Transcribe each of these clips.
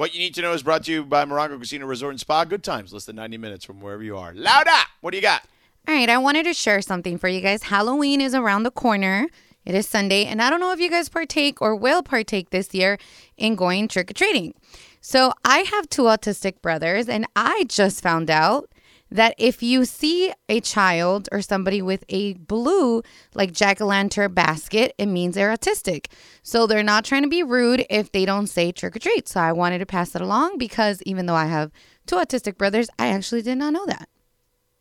What you need to know is brought to you by Morongo Casino Resort and Spa. Good times, less than 90 minutes from wherever you are. Louda! What do you got? All right, I wanted to share something for you guys. Halloween is around the corner. It is Sunday, and I don't know if you guys partake or will partake this year in going trick or treating. So, I have two autistic brothers, and I just found out that if you see a child or somebody with a blue, like jack o' lantern basket, it means they're autistic. So, they're not trying to be rude if they don't say trick or treat. So, I wanted to pass it along because even though I have two autistic brothers, I actually did not know that.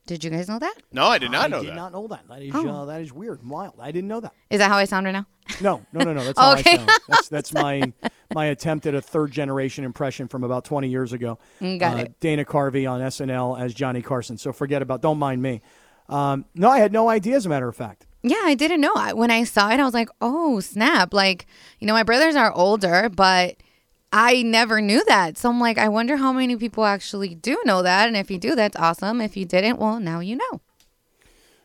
Did you guys know that? No, I did not know. I know did that. not know that. That is Oh. uh, that is weird and wild. I didn't know that. Is that how I sound right now? No, no, no, no. That's how Okay. I sound. That's that's my my attempt at a third generation impression from about 20 years ago. Mm, got uh, it. Dana Carvey on SNL as Johnny Carson. So forget about. Don't mind me. Um, no, I had no idea. As a matter of fact. Yeah, I didn't know. I- When I saw it, I was like, oh, snap. Like, you know, my brothers are older, but I never knew that. So I'm like, I wonder how many people actually do know that. And if you do, that's awesome. If you didn't, well, now you know.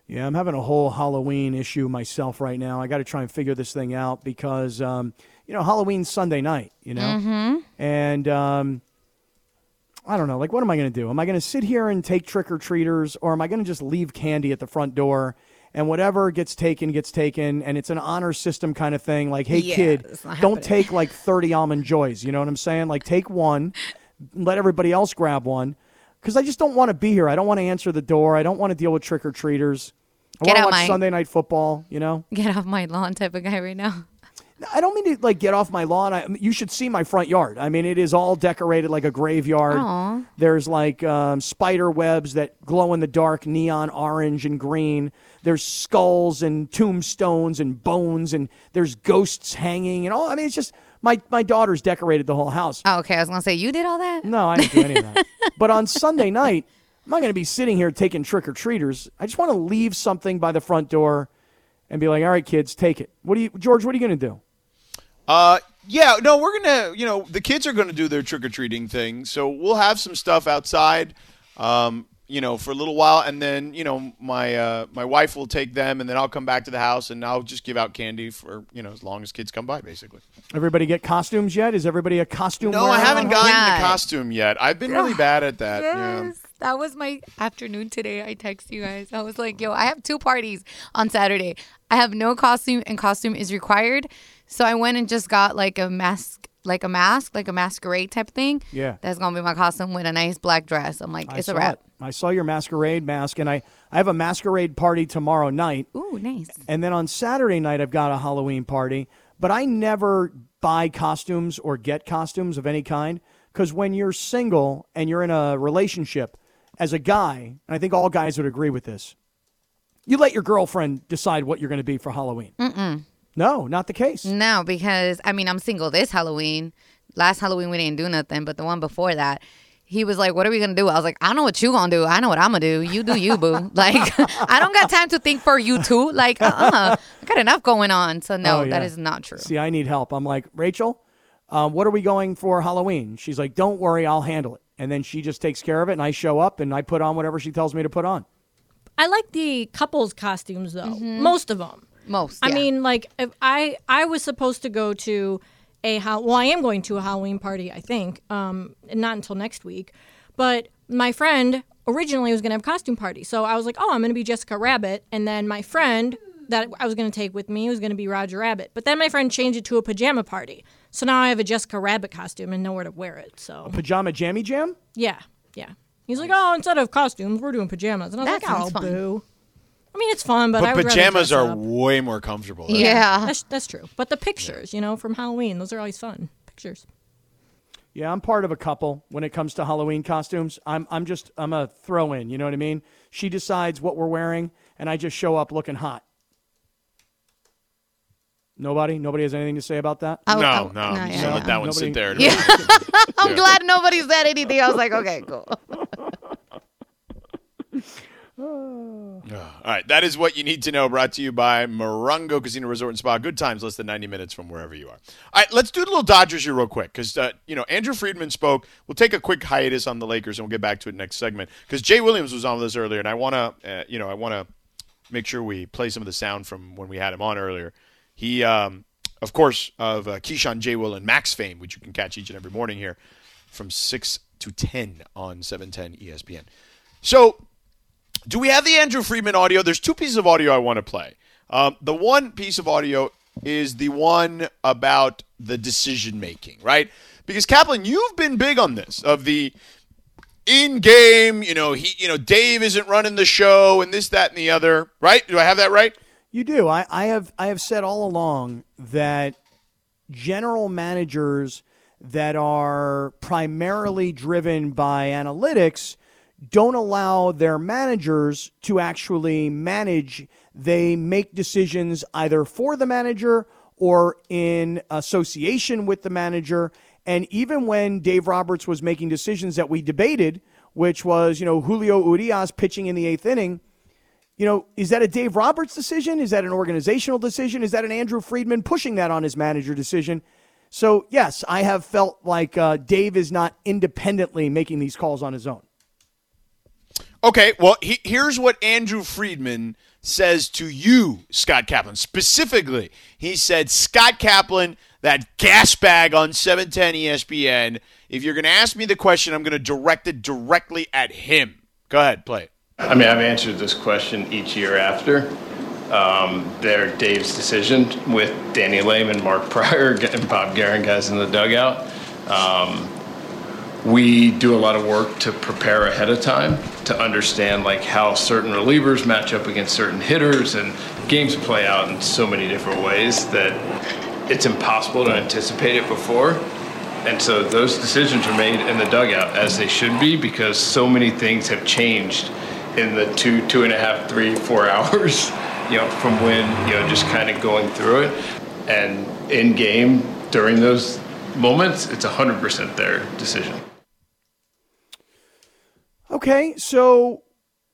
Yeah, I'm having a whole Halloween issue myself right now. I got to try and figure this thing out because, um, you know, Halloween's Sunday night, you know? Mm-hmm. And um, I don't know. Like, what am I going to do? Am I going to sit here and take trick or treaters, or am I going to just leave candy at the front door? And whatever gets taken, gets taken. And it's an honor system kind of thing. Like, hey, Yeah, kid, don't happening. take like 30 almond joys. You know what I'm saying? Like, take one, let everybody else grab one. Because I just don't want to be here. I don't want to answer the door. I don't want to deal with trick or treaters. I Get want to out watch my- Sunday night football. You know, Get off my lawn type of guy right now. I don't mean to like get off my lawn. I, you should see my front yard. I mean, it is all decorated like a graveyard. Aw. There's like um, spider webs that glow in the dark, neon orange and green. There's skulls and tombstones and bones, and there's ghosts hanging and all. I mean, it's just my my daughter's decorated the whole house. Oh, okay. I was going to say, you did all that? No, I didn't do any of that. but on Sunday night, I'm not going to be sitting here taking trick or treaters. I just want to leave something by the front door and be like, "All right, kids, take it." What do you, George? What are you going to do? Uh, yeah, no, we're gonna, you know, the kids are gonna do their trick or treating thing, so we'll have some stuff outside, um, you know, for a little while, and then, you know, my uh, my wife will take them, and then I'll come back to the house, and I'll just give out candy for, you know, as long as kids come by, basically. Everybody get costumes yet? Is everybody a costume? No, I haven't gotten Yeah. the costume yet. I've been really bad at that. Yeah. That was my afternoon today. I text you guys. I was like, yo, I have two parties on Saturday. I have no costume and costume is required. So I went and just got like a mask, like a mask, like a masquerade type thing. Yeah. That's going to be my costume with a nice black dress. I'm like, I it's a wrap. it. I saw your masquerade mask, and I, I have a masquerade party tomorrow night. Ooh, nice. And then on Saturday night, I've got a Halloween party. But I never buy costumes or get costumes of any kind because when you're single and you're in a relationship, as a guy, and I think all guys would agree with this, you let your girlfriend decide what you're going to be for Halloween. Mm-mm. No, not the case. No, because I mean, I'm single this Halloween. Last Halloween, we didn't do nothing, but the one before that, he was like, What are we going to do? I was like, I know what you going to do. I know what I'm going to do. You do you, boo. like, I don't got time to think for you too. Like, uh uh I got enough going on. So, no, Oh, yeah. that is not true. See, I need help. I'm like, Rachel, um, what are we going for Halloween? She's like, don't worry, I'll handle it. And then she just takes care of it, and I show up and I put on whatever she tells me to put on. I like the couples costumes though. Most of them. Most. I yeah. mean, like if I I was supposed to go to a how well I am going to a Halloween party. I think um not until next week, but my friend originally was gonna have a costume party, so I was like, oh, I'm gonna be Jessica Rabbit, and then my friend that I was gonna take with me was gonna be Roger Rabbit, but then my friend changed it to a pajama party, so now I have a Jessica Rabbit costume and nowhere to wear it. So Pajama jammy jam? yeah, yeah. He's like, oh, instead of costumes, we're doing pajamas, and I was That like, oh, sounds fun. boo. I mean, it's fun, but, I But would pajamas dress are up. way more comfortable. than- yeah. That's that's true. But the pictures, you know, from Halloween, those are always fun pictures. Yeah, I'm part of a couple when it comes to Halloween costumes. I'm I'm just I'm a throw in, you know what I mean? She decides what we're wearing and I just show up looking hot. Nobody? Nobody has anything to say about that? I- No, I- no, no, I'm yeah, let that one Nobody- sit there. Yeah. I'm glad nobody said anything. I was like, okay, cool. All right, that is what you need to know. Brought to you by Morongo Casino Resort and Spa. Good times, less than ninety minutes from wherever you are. All right, let's do a little Dodgers here real quick because uh, you know Andrew Friedman spoke. We'll take a quick hiatus on the Lakers and we'll get back to it next segment because Jay Williams was on with us earlier, and I want to, uh, you know, I want to make sure we play some of the sound from when we had him on earlier. He, um, of course, of uh, Keyshawn J. Will and Max fame, which you can catch each and every morning here. from 6 to 10 on 710 ESPN. So, do we have the Andrew Friedman audio? There's two pieces of audio I want to play. Um, the one piece of audio is the one about the decision making, right? Because Kaplan, you've been big on this of the in game, you know, he you know, Dave isn't running the show and this, that, and the other, right? Do I have that right? You do. I, I have I have said all along that general managers that are primarily driven by analytics don't allow their managers to actually manage. They make decisions either for the manager or in association with the manager. And even when Dave Roberts was making decisions that we debated, which was, you know, Julio Urias pitching in the eighth inning, you know, is that a Dave Roberts decision? Is that an organizational decision? Is that an Andrew Friedman pushing that on his manager decision? So, yes, I have felt like uh, Dave is not independently making these calls on his own. Okay, well, he, here's what Andrew Friedman says to you, Scott Kaplan. Specifically, he said, Scott Kaplan, that gas bag on 710 ESPN, if you're going to ask me the question, I'm going to direct it directly at him. Go ahead, play it. I mean, I've answered this question each year after. Um, they're Dave's decision with Danny Lehmann, Mark Prior, and Bob Geren guys in the dugout. Um, we do a lot of work to prepare ahead of time to understand like how certain relievers match up against certain hitters and games play out in so many different ways that it's impossible to anticipate it before. And so those decisions are made in the dugout as they should be because so many things have changed in the two, two and a half, three, four hours, you know, from when, you know, just kind of going through it. And in game during those moments, it's 100% their decision. Okay, so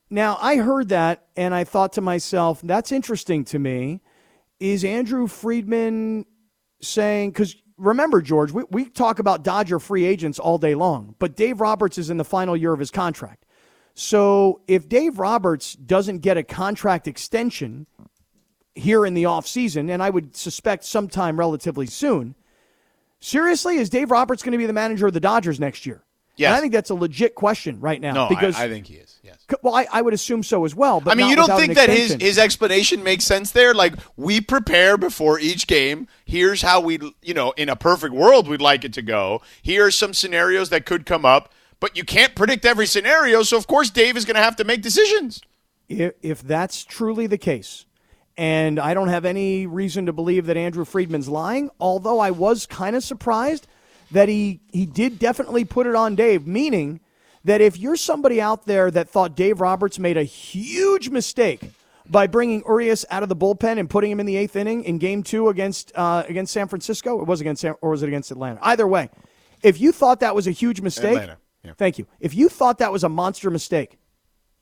now I heard that and I thought to myself, that's interesting to me. Is Andrew Friedman saying, because remember, George, we, we talk about Dodger free agents all day long, but Dave Roberts is in the final year of his contract. So if Dave Roberts doesn't get a contract extension here in the offseason, and I would suspect sometime relatively soon, seriously, is Dave Roberts going to be the manager of the Dodgers next year? Yes. And I think that's a legit question right now. No, because I, I think he is. Yes. well, I, I would assume so as well. But I mean, you don't think that his his explanation makes sense there? Like we prepare before each game. Here's how we, you know, in a perfect world, we'd like it to go. Here are some scenarios that could come up, but you can't predict every scenario. So of course, Dave is going to have to make decisions. if, if that's truly the case, and I don't have any reason to believe that Andrew Friedman's lying, although I was kind of surprised that he, he did definitely put it on Dave, meaning that if you're somebody out there that thought Dave Roberts made a huge mistake by bringing Urias out of the bullpen and putting him in the eighth inning in Game Two against uh, against San Francisco, it was against San, or was it against Atlanta? Either way, if you thought that was a huge mistake, Atlanta, yeah. thank you. If you thought that was a monster mistake,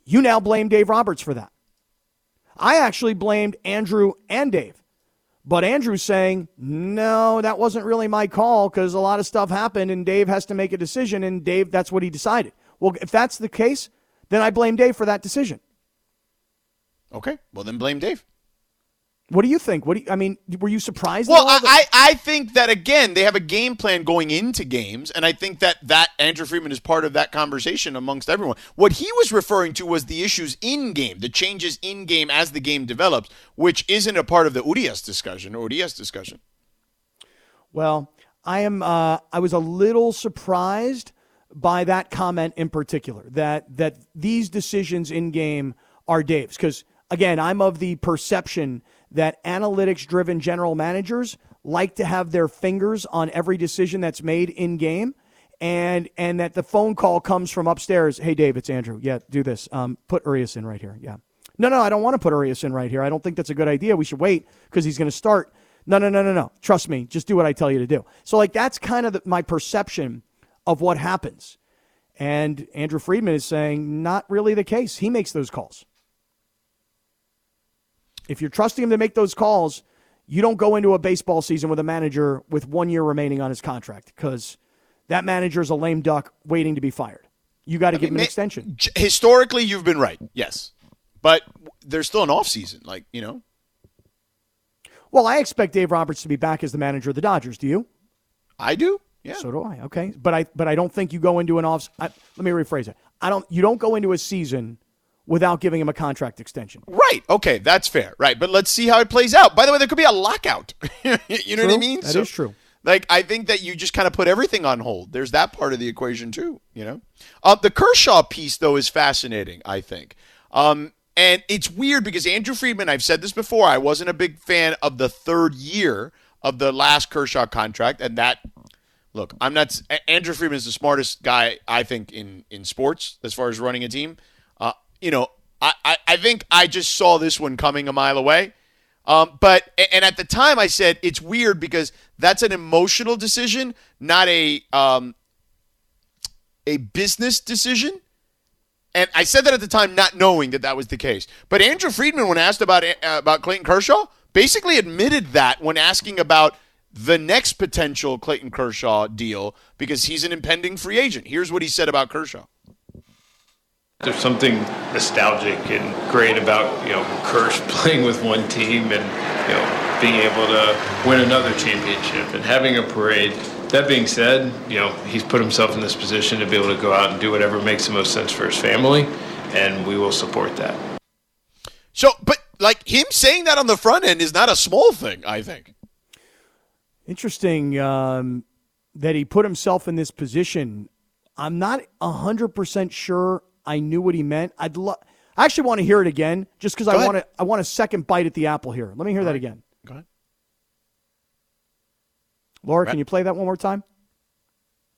you now blame Dave Roberts for that. I actually blamed Andrew and Dave. But Andrew's saying, no, that wasn't really my call because a lot of stuff happened and Dave has to make a decision, and Dave, that's what he decided. Well, if that's the case, then I blame Dave for that decision. Okay, well then blame Dave. What do you think? What do you, I mean? Were you surprised? Well, I, I think that again they have a game plan going into games, and I think that that Andrew Friedman is part of that conversation amongst everyone. What he was referring to was the issues in game, the changes in game as the game develops, which isn't a part of the Urias discussion or Urias discussion. Well, I am. Uh, I was a little surprised by that comment in particular. That that these decisions in game are Dave's because again, I'm of the perception that analytics-driven general managers like to have their fingers on every decision that's made in game. And and that the phone call comes from upstairs. Hey, Dave, it's Andrew. Yeah, do this. Um, put Urias in right here. Yeah. No, no, I don't want to put Urias in right here. I don't think that's a good idea. We should wait because he's going to start. No, no, no, no, no. Trust me. Just do what I tell you to do. So, like, that's kind of the, my perception of what happens. And Andrew Friedman is saying, not really the case. He makes those calls. If you're trusting him to make those calls, you don't go into a baseball season with a manager with one year remaining on his contract because that manager is a lame duck waiting to be fired. You got to give him an extension. Historically, you've been right. Yes, but there's still an off season. Like you know, Well, I expect Dave Roberts to be back as the manager of the Dodgers. Do you? I do. Yeah. So do I. Okay, but I but I don't think you go into an off. I, let me rephrase it. I don't. You don't go into a season without giving him a contract extension. Right. Okay, that's fair. Right, but let's see how it plays out. By the way, there could be a lockout. you know True. what I mean? That is true. Like I think that you just kind of put everything on hold. There's that part of the equation too. You know, uh, the Kershaw piece though is fascinating. I think, um, and it's weird because Andrew Friedman. I've said this before. I wasn't a big fan of the third year of the last Kershaw contract, and that. Look, I'm not. Andrew Friedman is the smartest guy I think in in sports as far as running a team. You know, I, I, I think I just saw this one coming a mile away. Um, but and at the time I said it's weird because that's an emotional decision, not a um, a business decision. And I said that at the time, not knowing that that was the case. But Andrew Friedman, when asked about uh, about Clayton Kershaw, basically admitted that when asking about the next potential Clayton Kershaw deal because he's an impending free agent. Here's what he said about Kershaw. There's something nostalgic and great about you know Kersh playing with one team and you know being able to win another championship and having a parade. That being said, you know he's put himself in this position to be able to go out and do whatever makes the most sense for his family, and we will support that. So, but like him saying that on the front end is not a small thing. I think. Interesting um, that he put himself in this position. I'm not 100% sure I knew what he meant. I'd love I actually want to hear it again just cuz I want to I want a second bite at the apple here. Let me hear that again. Go ahead. Laura, Right. can you play that one more time?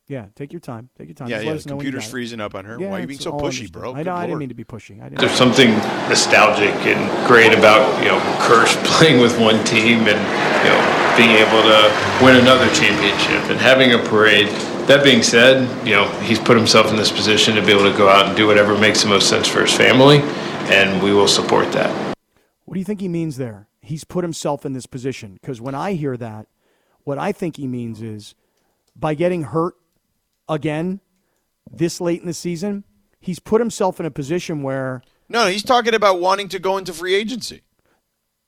Yeah, take your time. Take your time. Yeah, Just yeah. let The us know when you computer's got it. freezing up on her. Yeah, Why are you being so pushy, bro? I know. I didn't mean to be pushy. I didn't. There's something nostalgic and great about you know Kersh playing with one team and you know being able to win another championship and having a parade. That being said, you know he's put himself in this position to be able to go out and do whatever makes the most sense for his family, and we will support that. What do you think he means there? He's put himself in this position because when I hear that, what I think he means is by getting hurt again this late in the season, he's put himself in a position where No, he's talking about wanting to go into free agency.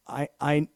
I I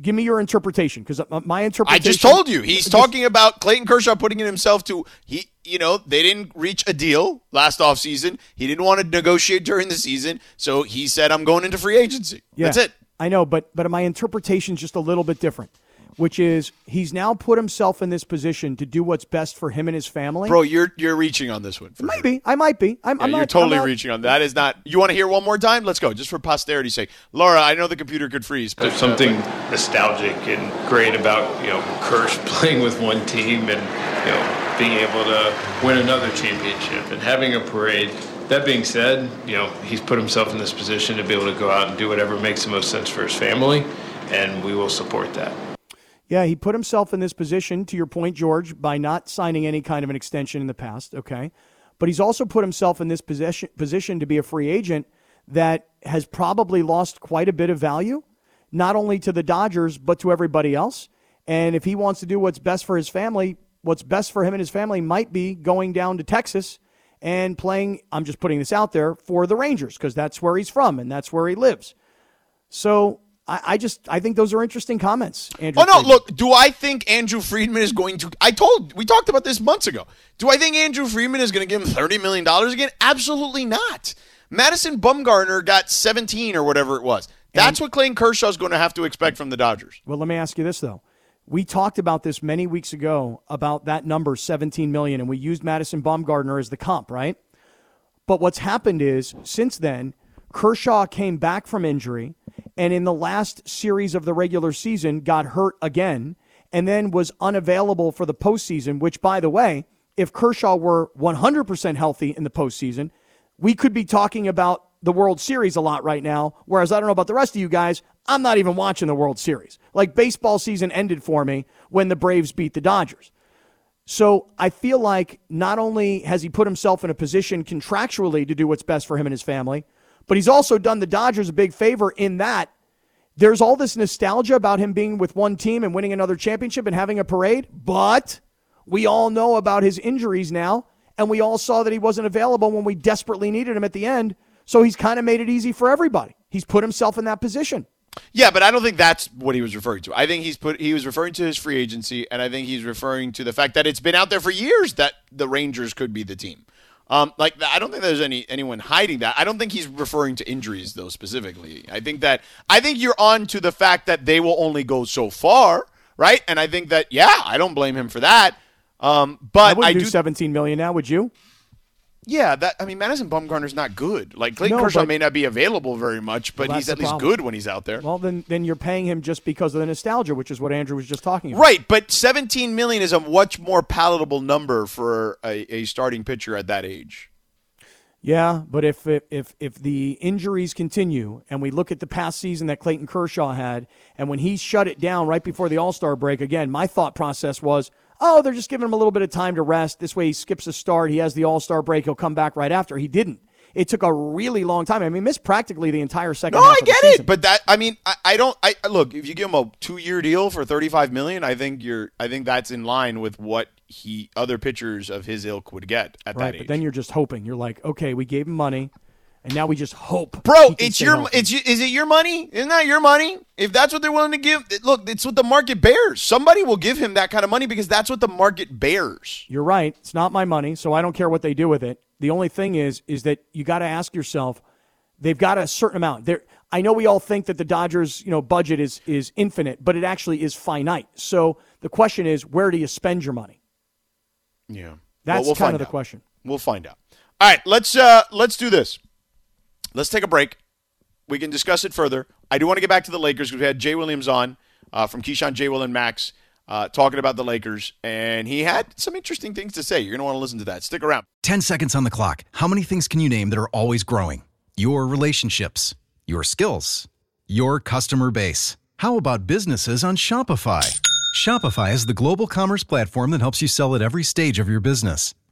give me your interpretation because uh, my interpretation. I just told you. He's Just- talking about Clayton Kershaw putting in himself to he you know, they didn't reach a deal last offseason. He didn't want to negotiate during the season, so he said I'm going into free agency. Yeah, That's it. I know, but but my interpretation's just a little bit different, which is he's now put himself in this position to do what's best for him and his family. Bro, you're you're reaching on this one. for sure. Maybe I might be. I'm, Yeah, I'm you're not, totally I'm not- reaching on that. Is not. You want to hear one more time? Let's go, just for posterity's sake. Laura, I know the computer could freeze. But, There's something nostalgic and great about you know Kersh playing with one team and you know being able to win another championship and having a parade. That being said, you know he's put himself in this position to be able to go out and do whatever makes the most sense for his family, and we will support that. Yeah, he put himself in this position, to your point, George, by not signing any kind of an extension in the past, okay? But he's also put himself in this position, position to be a free agent that has probably lost quite a bit of value, not only to the Dodgers, but to everybody else. And if he wants to do what's best for his family, what's best for him and his family might be going down to Texas and playing, I'm just putting this out there, for the Rangers, because that's where he's from and that's where he lives. So I, I just I think those are interesting comments. Andrew Oh no! Friedman. Look, do I think Andrew Friedman is going to? I told we talked about this months ago. Do I think Andrew Friedman is going to give him thirty million dollars again? Absolutely not. Madison Bumgarner got seventeen or whatever it was. That's what Clayton Kershaw is going to have to expect from the Dodgers. Well, let me ask you this though. We talked about this many weeks ago about that number 17 million and we used Madison Bumgarner as the comp, right? But what's happened is since then, Kershaw came back from injury and in the last series of the regular season got hurt again and then was unavailable for the postseason, which by the way, if Kershaw were 100% healthy in the postseason, we could be talking about the World Series a lot right now. Whereas I don't know about the rest of you guys, I'm not even watching the World Series. Like baseball season ended for me when the Braves beat the Dodgers. So I feel like not only has he put himself in a position contractually to do what's best for him and his family, but he's also done the Dodgers a big favor in that there's all this nostalgia about him being with one team and winning another championship and having a parade, but we all know about his injuries now, and we all saw that he wasn't available when we desperately needed him at the end. So he's kind of made it easy for everybody. He's put himself in that position. Yeah, but I don't think that's what he was referring to. I think he's put he was referring to his free agency, and I think he's referring to the fact that it's been out there for years that the Rangers could be the team. Um, like I don't think there's any anyone hiding that. I don't think he's referring to injuries though specifically. I think that I think you're on to the fact that they will only go so far, right? And I think that yeah, I don't blame him for that. Um, but I do do 17 million now, would you? Yeah, that I mean Madison Bumgarner's not good. Like Clayton No, Kershaw but- may not be available very much, but Well, he's at least problem. good when he's out there. Well, then then you're paying him just because of the nostalgia, which is what Andrew was just talking about. Right, but 17 million is a much more palatable number for a, a starting pitcher at that age. Yeah, but if if if if the injuries continue and we look at the past season that Clayton Kershaw had, and when he shut it down right before the All Star break, again, my thought process was, oh, they're just giving him a little bit of time to rest. This way, he skips a start. He has the All Star break. He'll come back right after. He didn't. It took a really long time. I mean, missed practically the entire second No, half I of the get it, but that I mean, I, I don't. I look if you give him a two-year deal for 35 million, I think you're. I think that's in line with what he other pitchers of his ilk would get at right, that but then you're just hoping. You're like, okay, we gave him money, and now we just hope. Bro, it's your healthy. it's is it your money? Isn't that your money? If that's what they're willing to give, look, it's what the market bears. Somebody will give him that kind of money because that's what the market bears. You're right. It's not my money, so I don't care what they do with it. The only thing is, is that you got to ask yourself, they've got a certain amount. There, I know we all think that the Dodgers, you know, budget is is infinite, but it actually is finite. So the question is, where do you spend your money? Yeah, That's Well, we'll kind find of the out. question. We'll find out. All right, let's uh let's do this. Let's take a break. We can discuss it further. I do want to get back to the Lakers because we had Jay Williams on uh, from Keyshawn, J. Will, and Max uh, talking about the Lakers, and he had some interesting things to say. You're going to want to listen to that. Stick around. 10 seconds on the clock. How many things can you name that are always growing? Your relationships, your skills, your customer base. How about businesses on Shopify? Shopify is the global commerce platform that helps you sell at every stage of your business.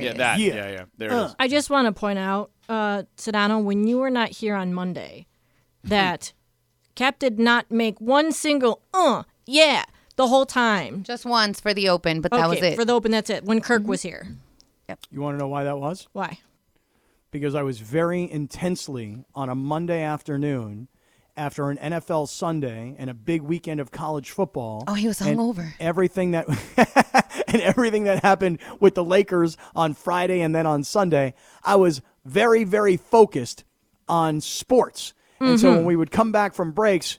there Yeah, is. that. Yeah. Yeah, yeah. There it is. I just want to point out, uh, Sedano, when you were not here on Monday, that Cap did not make one single uh yeah the whole time. Just once for the open, but that was Okay, it. for the open. That's it. When Kirk was here, Yep. You want to know why that was? why? because I was very intensely on a Monday afternoon after an NFL Sunday and a big weekend of college football. Oh, he was and hungover. Everything that and everything that happened with the Lakers on Friday and then on Sunday, I was very very focused on sports. And so when we would come back from breaks,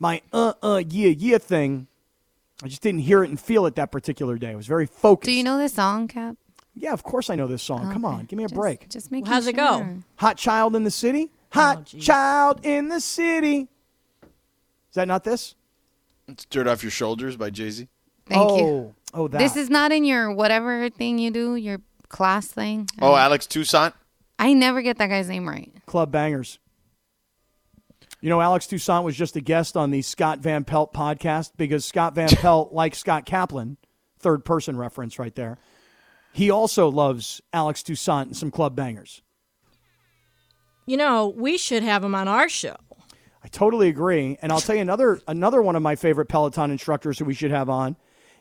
my uh uh yeah yeah thing, I just didn't hear it and feel it that particular day. I was very focused. Do you know this song, Cap? Yeah, of course I know this song. Come on, give me a Just- break. Just make. How's it go? Hot Child in the City? Hot oh, geez. Child in the City. Is that not this? It's Dirt Off Your Shoulders by Jay Z. Thank oh, you. Oh, that. This is not in your whatever thing you do, your class thing. Oh, Alex Toussaint. I never get that guy's name right. Club Bangers. You know, Alex Toussaint was just a guest on the Scott Van Pelt podcast because Scott Van Pelt, like Scott Kaplan, third person reference right there, he also loves Alex Toussaint and some Club Bangers. You know, we should have him on our show. I totally agree. And I'll tell you another another one of my favorite Peloton instructors who we should have on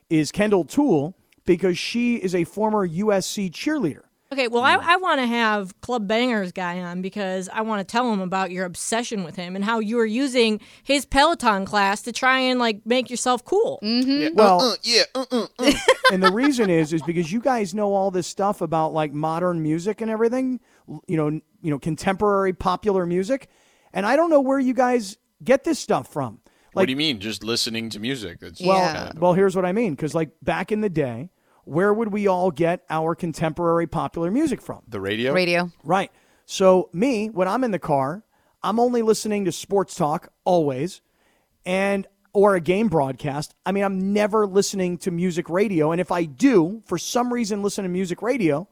is Kendall Toole because she is a former USC cheerleader. Okay, well, I, I want to have Club Bangers guy on because I want to tell him about your obsession with him and how you are using his Peloton class to try and like make yourself cool. Well, Uh, yeah. Uh, uh, uh. and the reason is is because you guys know all this stuff about like modern music and everything, you know, you know, contemporary popular music, and I don't know where you guys get this stuff from. what do you mean? Just listening to music? That's well, Yeah. well, here's what I mean. Because like back in the day, where would we all get our contemporary popular music from? the radio. Radio. Right. So me, when I'm in the car, I'm only listening to sports talk always, and or a game broadcast. I mean, I'm never listening to music radio, and if I do, for some reason, listen to music radio,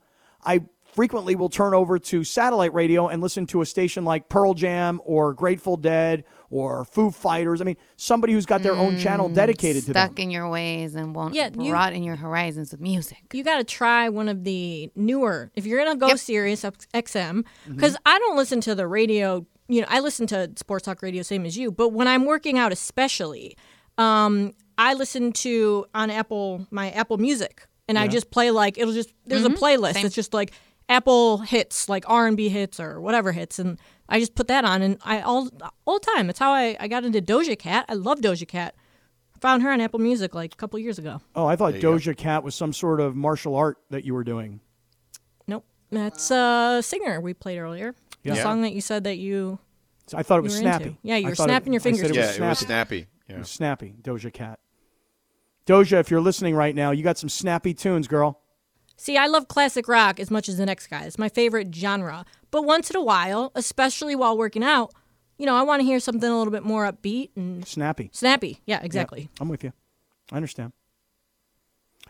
I frequently will turn over to satellite radio and listen to a station like Pearl Jam or Grateful Dead or Foo Fighters. I mean, somebody who's got their own channel mm, dedicated to them. Stuck in your ways and won't Yeah, you- rot in your horizons with music. you got to try one of the newer. If you're gonna go Sirius XM, because mm-hmm. I don't listen to the radio. You know, I listen to sports talk radio, same as you. But when I'm working out, especially, um, I listen to on Apple my Apple Music, and I just play like it'll just there's a mm-hmm. playlist. Same. It's just like Apple hits, like R and B hits or whatever hits, and I just put that on, and I all all the time. That's how I I got into Doja Cat. I love Doja Cat. Found her on Apple Music like a couple years ago. Oh, I thought Doja Cat was some sort of martial art that you were doing. Nope. That's a singer we played earlier. The Yeah. song that you said that you So I thought it was snappy. into. Yeah, you I were thought it- snapping your fingers. it yeah, was it was snappy. snappy. Yeah. It was snappy. Doja Cat. Doja, if you're listening right now, you got some snappy tunes, girl. See, I love classic rock as much as the next guy. It's my favorite genre. But once in a while, especially while working out, you know, I want to hear something a little bit more upbeat and Snappy. snappy. Yeah, exactly. I'm with you. I understand.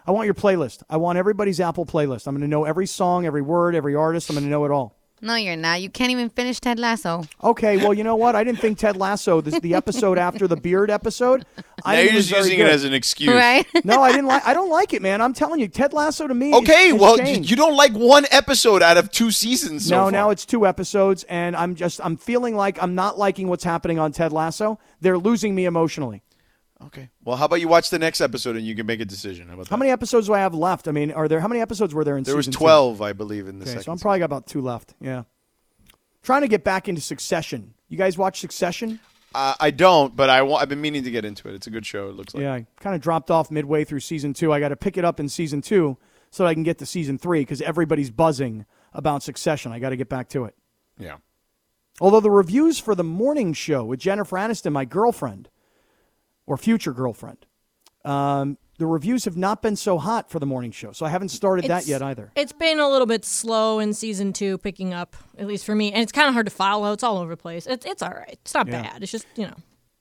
I want your playlist. I want everybody's Apple playlist. I'm going to know every song, every word, every artist. I'm going to know it all. No, you're not. You can't even finish Ted Lasso. Okay, well, you know what? I didn't think Ted Lasso, this the episode after the beard episode. I Now think you're was just very using it as an excuse. Right? No, I didn't like. I don't like it, man. I'm telling you, Ted Lasso to me. Okay, has well, you, changed. you don't like one episode out of two seasons. So no, far. now it's two episodes, and I'm just I'm feeling like I'm not liking what's happening on Ted Lasso. They're losing me emotionally. Okay. Well, how about you watch the next episode and you can make a decision? How about How that? many episodes do I have left? I mean, are there how many episodes were there in There was season two? twelve, I believe, in the Okay, second. so I'm probably got about two left. Yeah. Trying to get back into Succession. You guys watch Succession? Uh, I don't, but I wa- I've been meaning to get into it. It's a good show. It looks like. Yeah, I kind of dropped off midway through season two. I got to pick it up in season two so that I can get to season three because everybody's buzzing about Succession. I got to get back to it. Yeah. Although the reviews for the morning show with Jennifer Aniston, my girlfriend, or future girlfriend, um, the reviews have not been so hot for the morning show. So I haven't started that yet either. It's been a little bit slow in season two, picking up, at least for me. And it's kind of hard to follow. It's all over the place. It's, it's all right. It's not Yeah. bad. It's just, you know.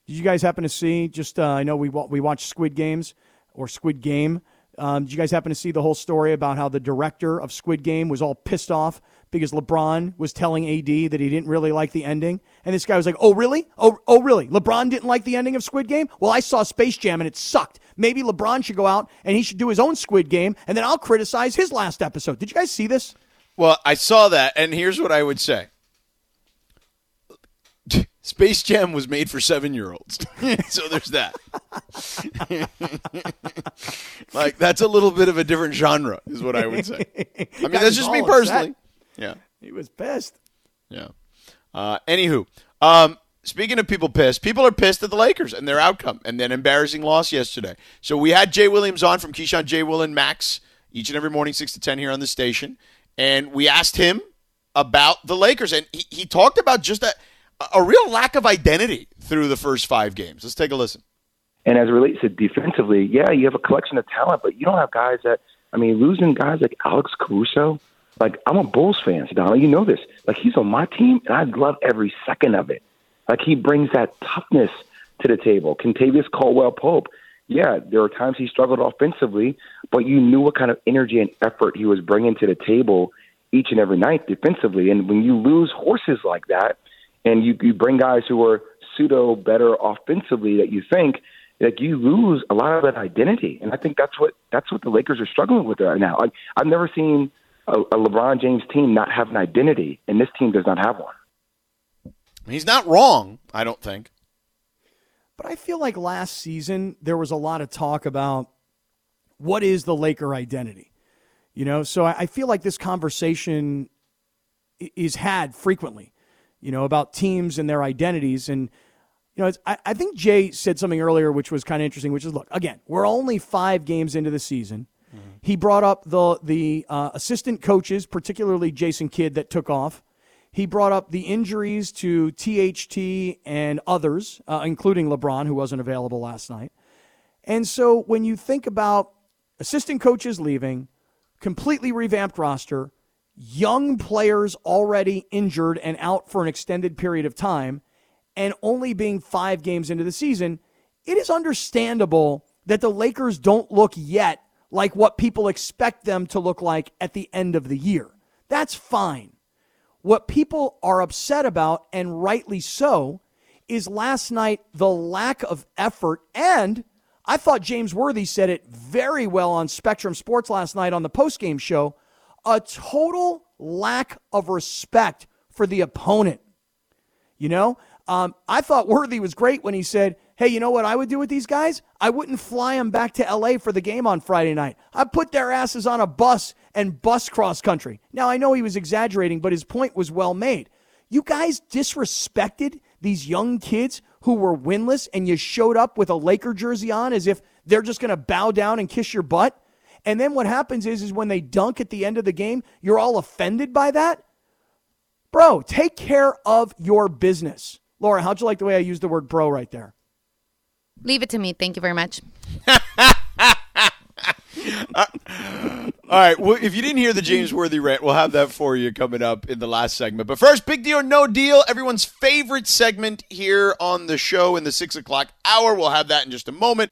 Did you guys happen to see? Just uh, I know we wa- we watched Squid Games or Squid Game. Um, did you guys happen to see the whole story about how the director of Squid Game was all pissed off because LeBron was telling AD that he didn't really like the ending, and this guy was like, "Oh really? Oh oh really? LeBron didn't like the ending of Squid Game? Well, I saw Space Jam and it sucked. Maybe LeBron should go out and he should do his own Squid Game, and then I'll criticize his last episode." Did you guys see this? Well, I saw that, and here's what I would say. Space Jam was made for seven year olds. so there's that. like, that's a little bit of a different genre, is what I would say. I mean, that's just me personally. Yeah. He was pissed. Yeah. Uh, anywho, um, speaking of people pissed, people are pissed at the Lakers and their outcome and an embarrassing loss yesterday. So we had Jay Williams on from Keyshawn, Jay Will, and Max each and every morning, 6 to 10 here on the station. And we asked him about the Lakers. And he, he talked about just a, a real lack of identity through the first five games. Let's take a listen. And as it relates to defensively, yeah, you have a collection of talent, but you don't have guys that. I mean, losing guys like Alex Caruso. Like I'm a Bulls fan, Donna. You know this. Like he's on my team, and I love every second of it. Like he brings that toughness to the table. Kentavious Caldwell Pope. Yeah, there are times he struggled offensively, but you knew what kind of energy and effort he was bringing to the table each and every night defensively. And when you lose horses like that, and you, you bring guys who are pseudo better offensively that you think like you lose a lot of that identity and i think that's what that's what the lakers are struggling with right now like i've never seen a, a lebron james team not have an identity and this team does not have one He's not wrong, I don't think. But I feel like last season there was a lot of talk about what is the Laker identity. You know, so I I feel like this conversation is had frequently, you know, about teams and their identities. And, you know, it's, I, I think Jay said something earlier which was kind of interesting, which is look, again, we're only five games into the season. He brought up the, the uh, assistant coaches, particularly Jason Kidd, that took off. He brought up the injuries to THT and others, uh, including LeBron, who wasn't available last night. And so when you think about assistant coaches leaving, completely revamped roster, young players already injured and out for an extended period of time, and only being five games into the season, it is understandable that the Lakers don't look yet like what people expect them to look like at the end of the year. That's fine. What people are upset about, and rightly so, is last night the lack of effort. And I thought James Worthy said it very well on Spectrum Sports last night on the postgame show a total lack of respect for the opponent. You know, um, I thought Worthy was great when he said, Hey, you know what I would do with these guys? I wouldn't fly them back to LA for the game on Friday night. I'd put their asses on a bus and bus cross country. Now, I know he was exaggerating, but his point was well made. You guys disrespected these young kids who were winless, and you showed up with a Laker jersey on as if they're just going to bow down and kiss your butt. And then what happens is, is when they dunk at the end of the game, you're all offended by that. Bro, take care of your business. Laura, how'd you like the way I used the word bro right there? Leave it to me. Thank you very much. Uh, all right. Well, if you didn't hear the James Worthy rant, we'll have that for you coming up in the last segment. But first, big deal or no deal, everyone's favorite segment here on the show in the six o'clock hour. We'll have that in just a moment.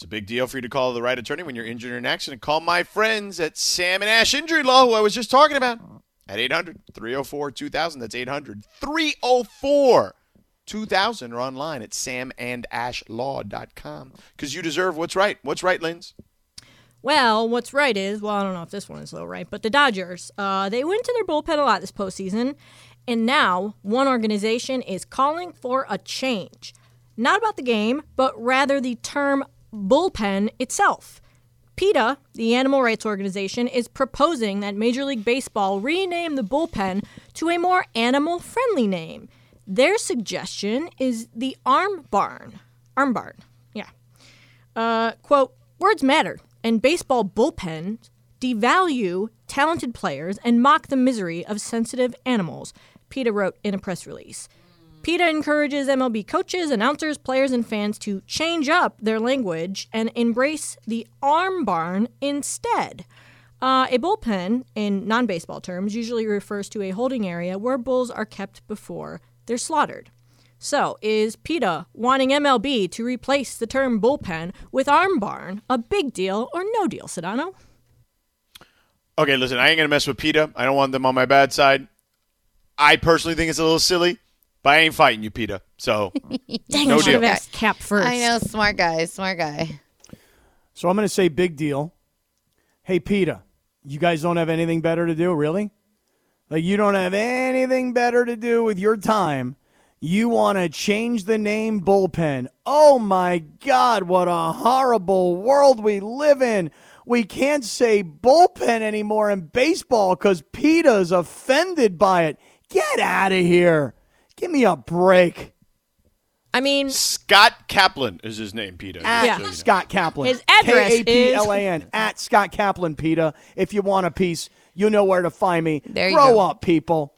it's a big deal for you to call the right attorney when you're injured in an accident. Call my friends at Sam and Ash Injury Law, who I was just talking about, at 800 304 2000. That's 800 304 2000 or online at samandashlaw.com. Because you deserve what's right. What's right, Linz? Well, what's right is, well, I don't know if this one is so right, but the Dodgers, uh, they went to their bullpen a lot this postseason, and now one organization is calling for a change. Not about the game, but rather the term bullpen itself. PETA, the animal rights organization, is proposing that Major League Baseball rename the bullpen to a more animal friendly name. Their suggestion is the arm barn. Arm barn, yeah. Uh, quote, words matter, and baseball bullpens devalue talented players and mock the misery of sensitive animals, PETA wrote in a press release. PETA encourages MLB coaches, announcers, players, and fans to change up their language and embrace the arm barn instead. Uh, a bullpen, in non baseball terms, usually refers to a holding area where bulls are kept before they're slaughtered. So, is PETA wanting MLB to replace the term bullpen with arm barn a big deal or no deal, Sedano? Okay, listen, I ain't going to mess with PETA. I don't want them on my bad side. I personally think it's a little silly, but I ain't fighting you, PETA. So, Dang, No I should deal. have asked Cap first. I know, smart guy, smart guy. So I'm going to say big deal. Hey, PETA, you guys don't have anything better to do, really? Like, you don't have anything better to do with your time. You want to change the name bullpen. Oh my God, what a horrible world we live in. We can't say bullpen anymore in baseball because PETA's offended by it. Get out of here. Give me a break. I mean, Scott Kaplan is his name, PETA. At Yeah. So. Scott Kaplan. His address is- K A P L A N. At Scott Kaplan, PETA. If you want a piece, You know where to find me. There you Grow go. up, people.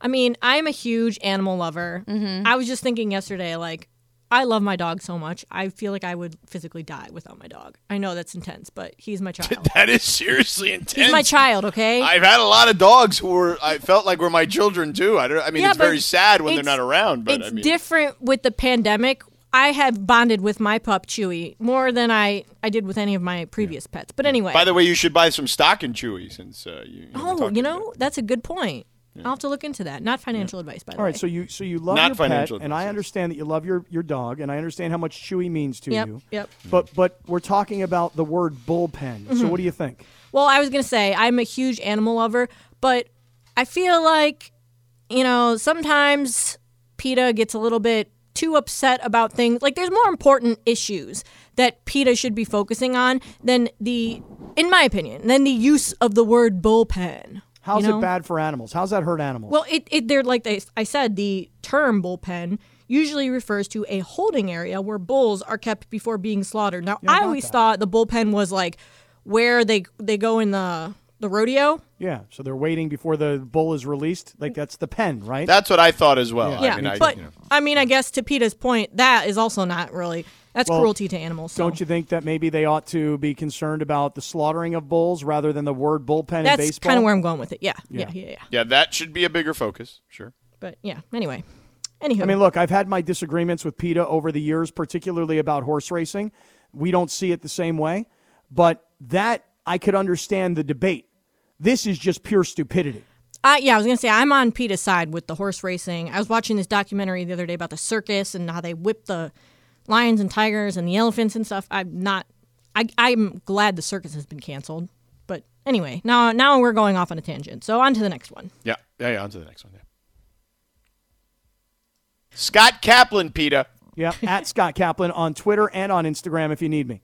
I mean, I'm a huge animal lover. Mm-hmm. I was just thinking yesterday, like, I love my dog so much. I feel like I would physically die without my dog. I know that's intense, but he's my child. That is seriously intense. he's my child, okay? I've had a lot of dogs who were I felt like were my children too. I don't. I mean, Yeah, it's very sad when they're not around. But it's I mean, different with the pandemic. I have bonded with my pup Chewy more than I, I did with any of my previous pets. But anyway, by the way, you should buy some stock in Chewy since uh, you. you oh, you know that's a good point. I'll have to look into that. Not financial advice, by the All way. All right, so you so you love Not your pet, financial and I understand that you love your, your dog, and I understand how much Chewy means to Yep, you. yep. But but we're talking about the word bullpen. Mm-hmm. So what do you think? Well, I was going to say I'm a huge animal lover, but I feel like, you know, sometimes PETA gets a little bit too upset about things. Like there's more important issues that PETA should be focusing on than the, in my opinion, than the use of the word bullpen. How's you know? it bad for animals? How's that hurt animals? Well, it, it they're like they, I said, the term bullpen usually refers to a holding area where bulls are kept before being slaughtered. Now, I I always that. thought the bullpen was like where they they go in the the rodeo. yeah, so they're waiting before the bull is released. Like that's the pen, right? That's what I thought as well. Yeah, I mean, I, but you know. I mean, I guess to Peter's point, that is also not really that's Well, cruelty to animals. So. Don't you think that maybe they ought to be concerned about the slaughtering of bulls rather than the word bullpen in That's baseball? kind of where I'm going with it. Yeah, yeah, Yeah. yeah, yeah. yeah, that should be a bigger focus. Sure. But yeah, anyway. Anywho, I mean, look, I've had my disagreements with PETA over the years, particularly about horse racing. We don't see it the same way, but that I could understand the debate. This is just pure stupidity. I, yeah, I was gonna say I'm on PETA's side with the horse racing. I was watching this documentary the other day about the circus and how they whip the lions and tigers and the elephants and stuff. I'm not. I, I'm glad the circus has been canceled. But anyway, now now we're going off on a tangent. So on to the next one. Yeah. Yeah. Yeah. On to the next one. Yeah. Scott Kaplan, PETA. Yeah, at Scott Kaplan on Twitter and on Instagram if you need me.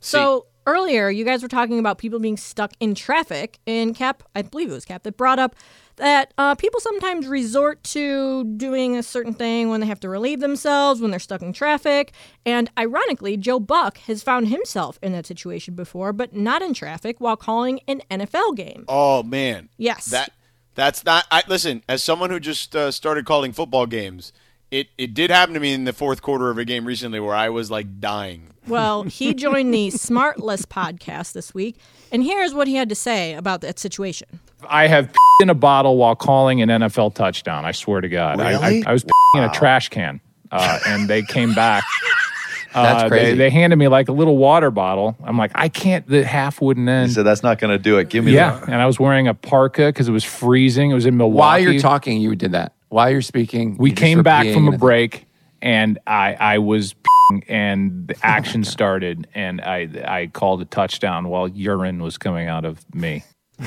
So earlier, you guys were talking about people being stuck in traffic, and Cap, I believe it was Cap, that brought up that uh, people sometimes resort to doing a certain thing when they have to relieve themselves, when they're stuck in traffic. And ironically, Joe Buck has found himself in that situation before, but not in traffic while calling an NFL game. Oh man. Yes. That that's not. I listen. As someone who just uh, started calling football games, it it did happen to me in the fourth quarter of a game recently where I was like dying. Well, he joined the Smartless podcast this week, and here's what he had to say about that situation. I have in a bottle while calling an NFL touchdown. I swear to God. I, I, I was in a trash can, uh, and they came back. That's Uh, crazy. They, they handed me like a little water bottle. I'm like, I can't. The half wouldn't He end. said that's not going to do it. Give me yeah, the. and I was wearing a parka because it was freezing. It was in Milwaukee. While you're talking, you did that. While you're speaking, we you're came back from a break, and I I was and the action started, and I I called a touchdown while urine was coming out of me.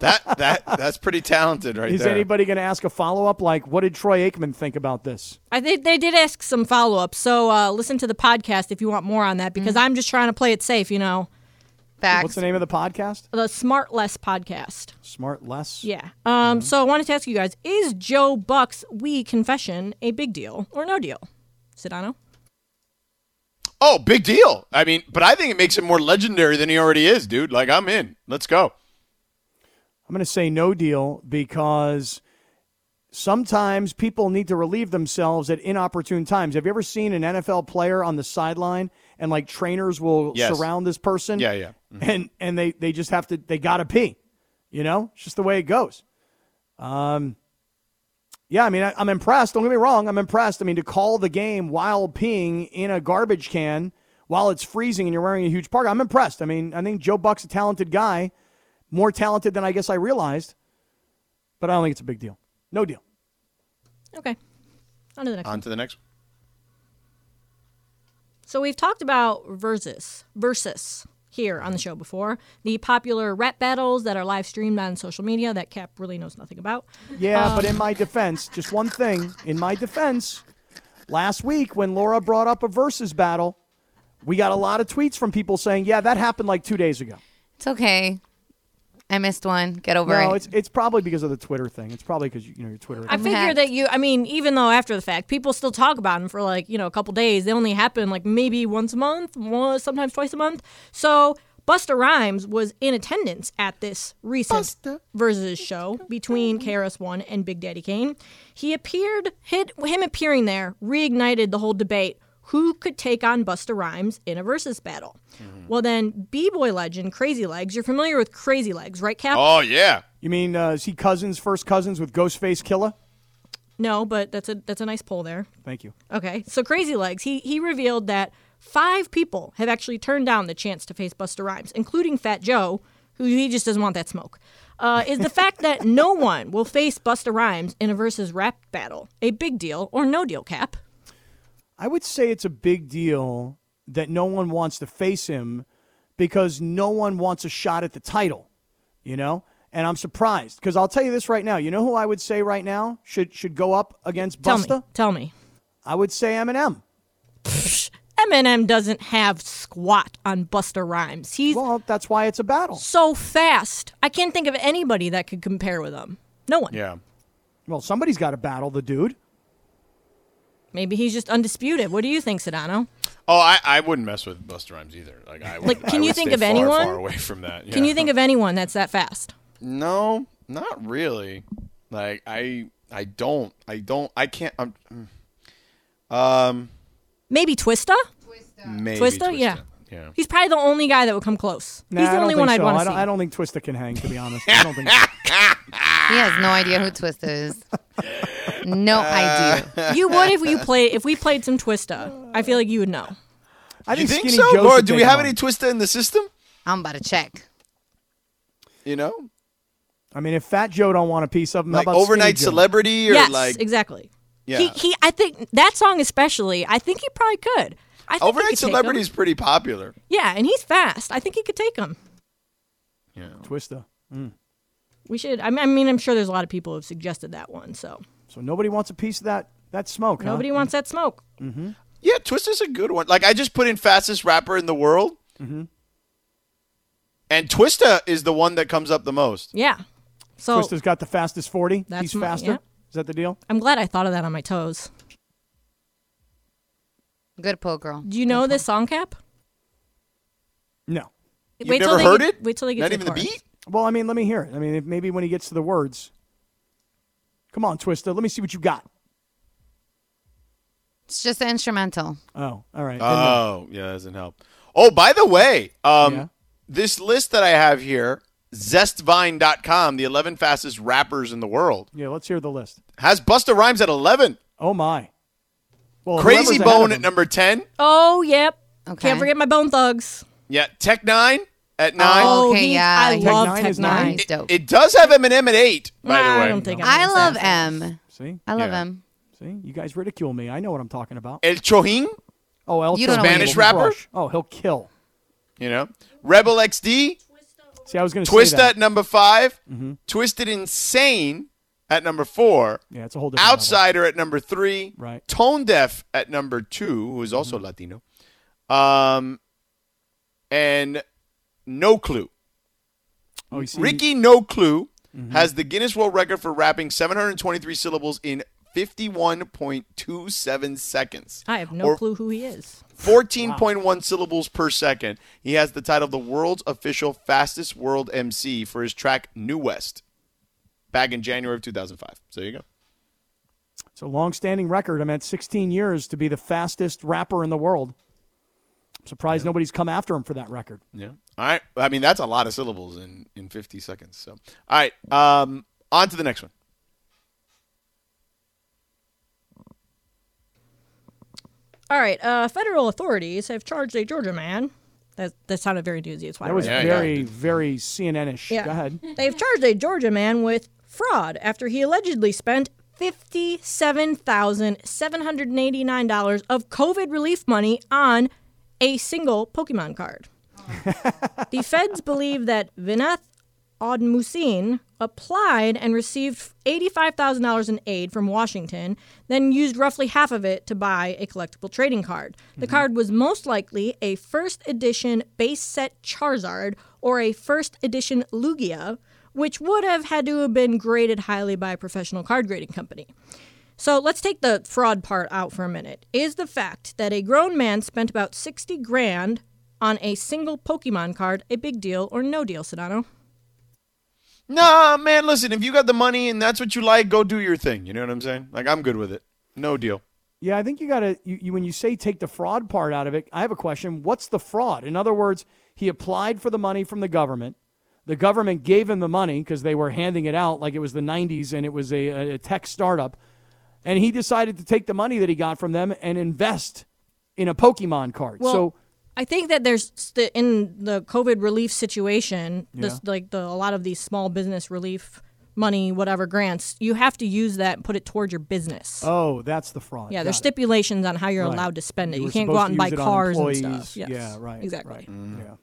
That that that's pretty talented, right Is there. anybody going to ask a follow up like, what did Troy Aikman think about this? I think they did ask some follow up, so uh, listen to the podcast if you want more on that because I'm just trying to play it safe, you know. Facts. What's the name of the podcast? The Smart Less podcast. Smart Less. Yeah. Um. So I wanted to ask you guys: Is Joe Buck's "We Confession" a big deal or no deal? Sedano. Oh, big deal. I mean, but I think it makes him more legendary than he already is, dude. Like I'm in. Let's go. I'm going to say no deal because sometimes people need to relieve themselves at inopportune times. Have you ever seen an NFL player on the sideline and like trainers will Yes. surround this person? Yeah, yeah. And and they they just have to they got to pee. You know? It's just the way it goes. Um yeah, I mean, I, I'm impressed. Don't get me wrong. I'm impressed. I mean, to call the game while peeing in a garbage can while it's freezing and you're wearing a huge parka, I'm impressed. I mean, I think Joe Buck's a talented guy, more talented than I guess I realized, but I don't think it's a big deal. No deal. Okay. On to the next. On one. to the next. One. So we've talked about versus versus here on the mm-hmm. show before the popular rap battles that are live streamed on social media that Cap really knows nothing about. Yeah, but in um, my defense, just one thing. In my defense, last week when Laura brought up a versus battle, we got a lot of tweets from people saying, "Yeah, that happened like two days ago." It's okay. I missed one. Get over No, it. it's it's probably because of the Twitter thing. It's probably because you know your Twitter. I figure hacked. that you, I mean, even though after the fact, people still talk about them for like, you know, a couple days. They only happen like maybe once a month, one- sometimes twice a month. So Busta Rhymes was in attendance at this recent Versus show between KRS-One and Big Daddy Kane. He appeared, hit, him appearing there reignited the whole debate who could take on Busta Rhymes in a versus battle. Well, then, B-boy legend Crazy Legs, you're familiar with Crazy Legs, right, Cap? Oh yeah. You mean uh, is he cousins, first cousins with Ghostface Killah? No, but that's a that's a nice poll there. Thank you. Okay, so Crazy Legs, he he revealed that five people have actually turned down the chance to face Busta Rhymes, including Fat Joe, who he just doesn't want that smoke. Uh, is the fact that no one will face Busta Rhymes in a versus rap battle a big deal or no deal, Cap? I would say it's a big deal that no one wants to face him because no one wants a shot at the title, you know? And I'm surprised because I'll tell you this right now. You know who I would say right now should should go up against Busta? Tell me, tell me. I would say Eminem. Eminem doesn't have squat on Busta Rhymes. He's well, that's why it's a battle. So fast, I can't think of anybody that could compare with him. No one. Yeah. Well, somebody's got to battle the dude. Maybe he's just undisputed. What do you think, Sedano? Oh, I, I wouldn't mess with Busta Rhymes either. Like I would, Like, can I you would think stay of far, anyone? Far away from that. Can you think of anyone that's that fast? No, not really. Like I, I don't, I don't, I can't. I'm, mm. um, Maybe Twista? maybe Twista? Yeah. Yeah. He's probably the only guy that would come close. Nah, He's I the don't only think one I'd so. want I to don't, see. I don't think Twista can hang, to be honest. I don't think so. He has no idea who Twista is. No uh, idea. you would if you played if we played some Twista. I feel like you would know. I you think Skinny so? Joe Or should do we take have him any. Twista in the system? I'm about to check. You know, I mean, if Fat Joe don't want a piece of him, like how about overnight Skinny Joe? celebrity or yes, like exactly. Yeah. He he. I think that song especially. I think he probably could. I think he overnight could celebrity is pretty popular. Yeah, and he's fast. I think he could take him. Yeah. Twista. Mm. We should. I mean, I mean, I'm sure there's a lot of people who have suggested that one. So So nobody wants a piece of that that smoke. huh? nobody wants that smoke. Mm-hmm. Yeah, Twista's a good one. Like I just put in fastest rapper in the world, Mm-hmm. and Twista is the one that comes up the most. Yeah. So Twista's got the fastest forty. That's He's my- faster. yeah. Is that the deal? I'm glad I thought of that on my toes. Good pull, girl. Do you know this song, Cap? No. You've Wait till never they heard get- it? Wait till they get Not to even the chorus. beat? Well, I mean, let me hear it. I mean, if maybe when he gets to the words. Come on, Twista. Let me see what you got. It's just an instrumental. Oh, all right. Oh, yeah, that doesn't help. Oh, by the way, um, Yeah. this list that I have here, zestvine.com, the 11 fastest rappers in the world, yeah, let's hear the list. has Busta Rhymes at 11. Oh my. Well, Crazy Bone at number 10. Oh, yep. Okay. Can't forget my Bone Thugs. Yeah, Tech N9ne at 9. Oh, Okay, he- yeah, I Tech love Nine Tech is Nine. nine? He's dope. It does have Eminem at 8, by Nah, the way. I don't think I'm I gonna love that. M. See, I love Yeah. M. see, you guys ridicule me. I know what I'm talking about. El Chojin, Oh, El You don't know Chapo Spanish will rapper? crush. Oh, he'll kill. you know. Rebel XD, See, I was going to say Twista that. at number 5, Mm-hmm. Twisted Insane at number 4, Yeah, it's a whole different level. Outsider at number 3, Right. Tonedeff at number 2, who is also Latino. Um and No Clue. Oh, you see, Ricky No Clue Mm-hmm. has the Guinness World Record for rapping 723 syllables in 51.27 seconds. I have no clue who he is. 14.1 syllables per second. He has the title of the world's official fastest world MC for his track New West back in January of 2005. So there you go. It's a long-standing record. I'm at 16 years to be the fastest rapper in the world. I'm surprised nobody's come after him for that record. Yeah. All right. I mean, that's a lot of syllables in, in 50 seconds. So, all right. Um, on to the next one. All right. Uh, federal authorities have charged a Georgia man. That, that sounded very newsy. That's why That was read it. Yeah, very, very CNN-ish. Yeah. Go ahead. They've charged a Georgia man with fraud after he allegedly spent $57,789 of COVID relief money on a single Pokemon card. the feds believe that Vinath Oudomsine applied and received $85,000 in aid from Washington, then used roughly half of it to buy a collectible trading card. The mm-hmm. card was most likely a first edition base set Charizard or a first edition Lugia, which would have had to have been graded highly by a professional card grading company. So let's take the fraud part out for a minute. Is the fact that a grown man spent about 60 grand on a single Pokemon card a big deal or no deal, Sedano? Nah, man, listen, if you got the money and that's what you like, go do your thing. You know what I'm saying? Like, I'm good with it. No deal. Yeah, I think you got to, you, you, when you say take the fraud part out of it, I have a question. What's the fraud? In other words, he applied for the money from the government. The government gave him the money because they were handing it out like it was the 90s and it was a, a tech startup. And he decided to take the money that he got from them and invest in a Pokemon card. Well, so, I think that there's st- in the COVID relief situation, this Yeah. like the a lot of these small business relief money, whatever grants, you have to use that and put it towards your business. oh, that's the fraud. yeah, Got there's it. stipulations on how you're Right. allowed to spend it. You You, can't go out and buy use it on cars and stuff. Yes. Yeah, right, Exactly. right. Yeah.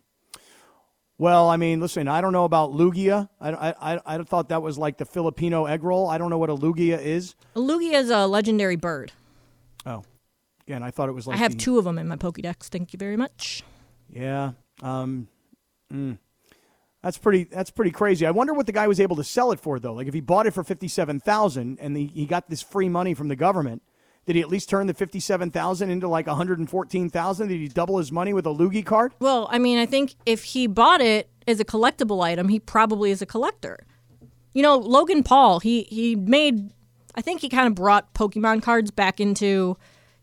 Well, I mean, listen, I don't know about Lugia. I, I, I, I thought that was like the Filipino egg roll. I don't know what a Lugia is. A Lugia is a legendary bird. Oh, again, I thought it was like I have the- two of them in my Pokédex. Thank you very much. Yeah. Um, mm. That's pretty. That's pretty crazy. I wonder what the guy was able to sell it for, though. Like, if he bought it for fifty-seven thousand and the, he got this free money from the government, did he at least turn the fifty-seven thousand into like one hundred and fourteen thousand? Did he double his money with a Lugie card? Well, I mean, I think if he bought it as a collectible item, he probably is a collector. You know, Logan Paul, he he made I think he kind of brought Pokemon cards back into,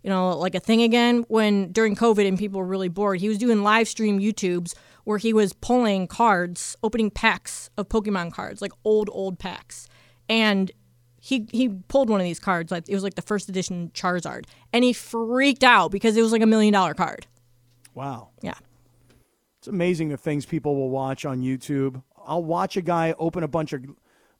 you know, like a thing again when during COVID and people were really bored. He was doing live stream YouTubes where he was pulling cards, opening packs of Pokemon cards, like old old packs. And he he pulled one of these cards like it was like the first edition Charizard and he freaked out because it was like a million dollar card. Wow. Yeah. It's amazing the things people will watch on YouTube. I'll watch a guy open a bunch of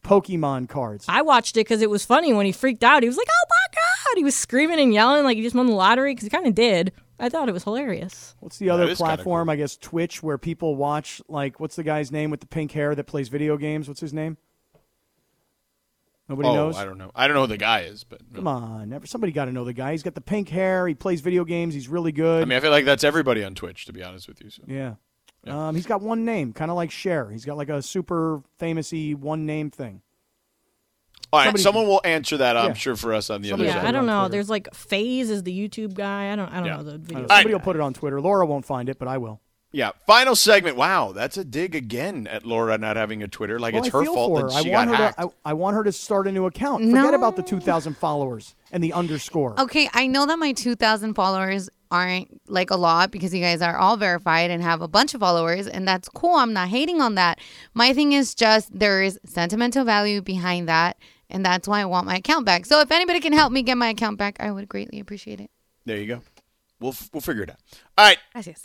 Pokemon cards. I watched it because it was funny when he freaked out. He was like, "Oh my god!" He was screaming and yelling like he just won the lottery because he kind of did. I thought it was hilarious. What's the other is kinda platform? I guess Twitch, where people watch like what's the guy's name with the pink hair that plays video games? What's his name? Nobody oh, knows. I don't know. I don't know who the guy is, but Come on, never, somebody got to know the guy. He's got the pink hair. He plays video games. He's really good. I mean, I feel like that's everybody on Twitch, to be honest with you. So. yeah. Um, he's got one name, kind of like Cher. He's got like a super famousy one name thing. All right, Somebody- someone will answer that, I'm Yeah. sure, for us on the Somebody other Yeah, side. I don't know. Twitter. There's like Phase is the YouTube guy. I don't. I don't Yeah. know the I video. don't know. right. Somebody will put it on Twitter. Laura won't find it, but I will. Yeah, final segment. Wow, that's a dig again at Laura not having a Twitter. Like Well, it's I her fault for that she I got want her hacked. to. I, I want her to start a new account. No. Forget about the two thousand followers and the underscore. Okay, I know that my 2,000 followers aren't like a lot because you guys are all verified and have a bunch of followers, and that's cool. I'm not hating on that. My thing is just there is sentimental value behind that, and that's why I want my account back. So if anybody can help me get my account back, I would greatly appreciate it. There you go. We'll f- we'll figure it out. All right, Gracias.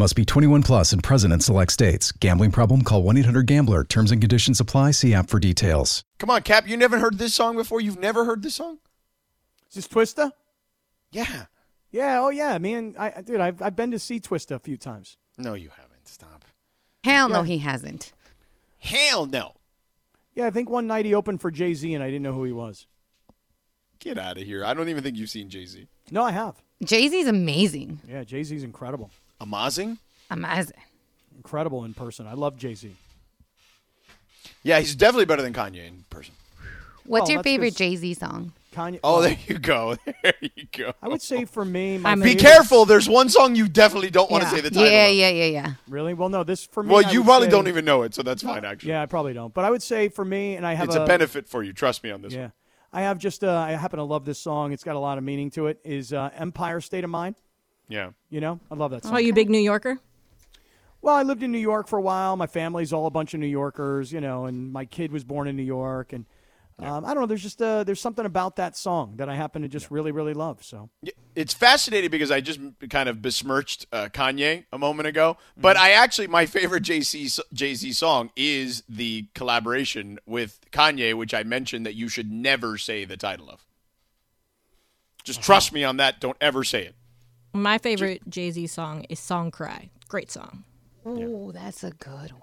Must be 21 plus and present in select states. Gambling problem? Call 1 800 Gambler. Terms and conditions apply. See app for details. Come on, Cap. You never heard this song before? You've never heard this song? Is this Twista? Yeah. Yeah. Oh yeah. Man, I I- dude, I've I've been to see Twista a few times. No, you haven't. Stop. Hell no, he hasn't. Hell no. Yeah, I think one night he opened for Jay Z and I didn't know who he was. Get out of here. I don't even think you've seen Jay Z. No, I have. Jay Z's amazing. Yeah, Jay Z's incredible. Amazing? Amazing. Incredible in person. I love Jay Z. Yeah, he's definitely better than Kanye in person. What's Well, your favorite Jay Z song? Kanye. Oh, there you go. There you go. I would say for me, my I'm Be favorite- careful. There's one song you definitely don't want to say the title yeah, yeah, yeah, yeah. Really? Well, no. This for me. Well, I you probably say- don't even know it, so that's fine, actually. Yeah, I probably don't. But I would say for me, and I have It's a benefit for you. Trust me on this Yeah, one. I have just. Uh, I happen to love this song. It's got a lot of meaning to it. Is uh, Empire State of Mind? Yeah. You know, I love that song. Oh, you a big New Yorker? Well, I lived in New York for a while. My family's all a bunch of New Yorkers, you know, and my kid was born in New York, and um, I don't know. There's just uh, there's something about that song that I happen to just really really love. So It's fascinating because I just kind of besmirched uh, Kanye a moment ago, but I actually my favorite Jay Z Jay Z song is the collaboration with Kanye, which I mentioned that you should never say the title of. Just trust me on that. Don't ever say it. My favorite Jay Z song is "Song Cry." Great song. Ooh, that's a good one.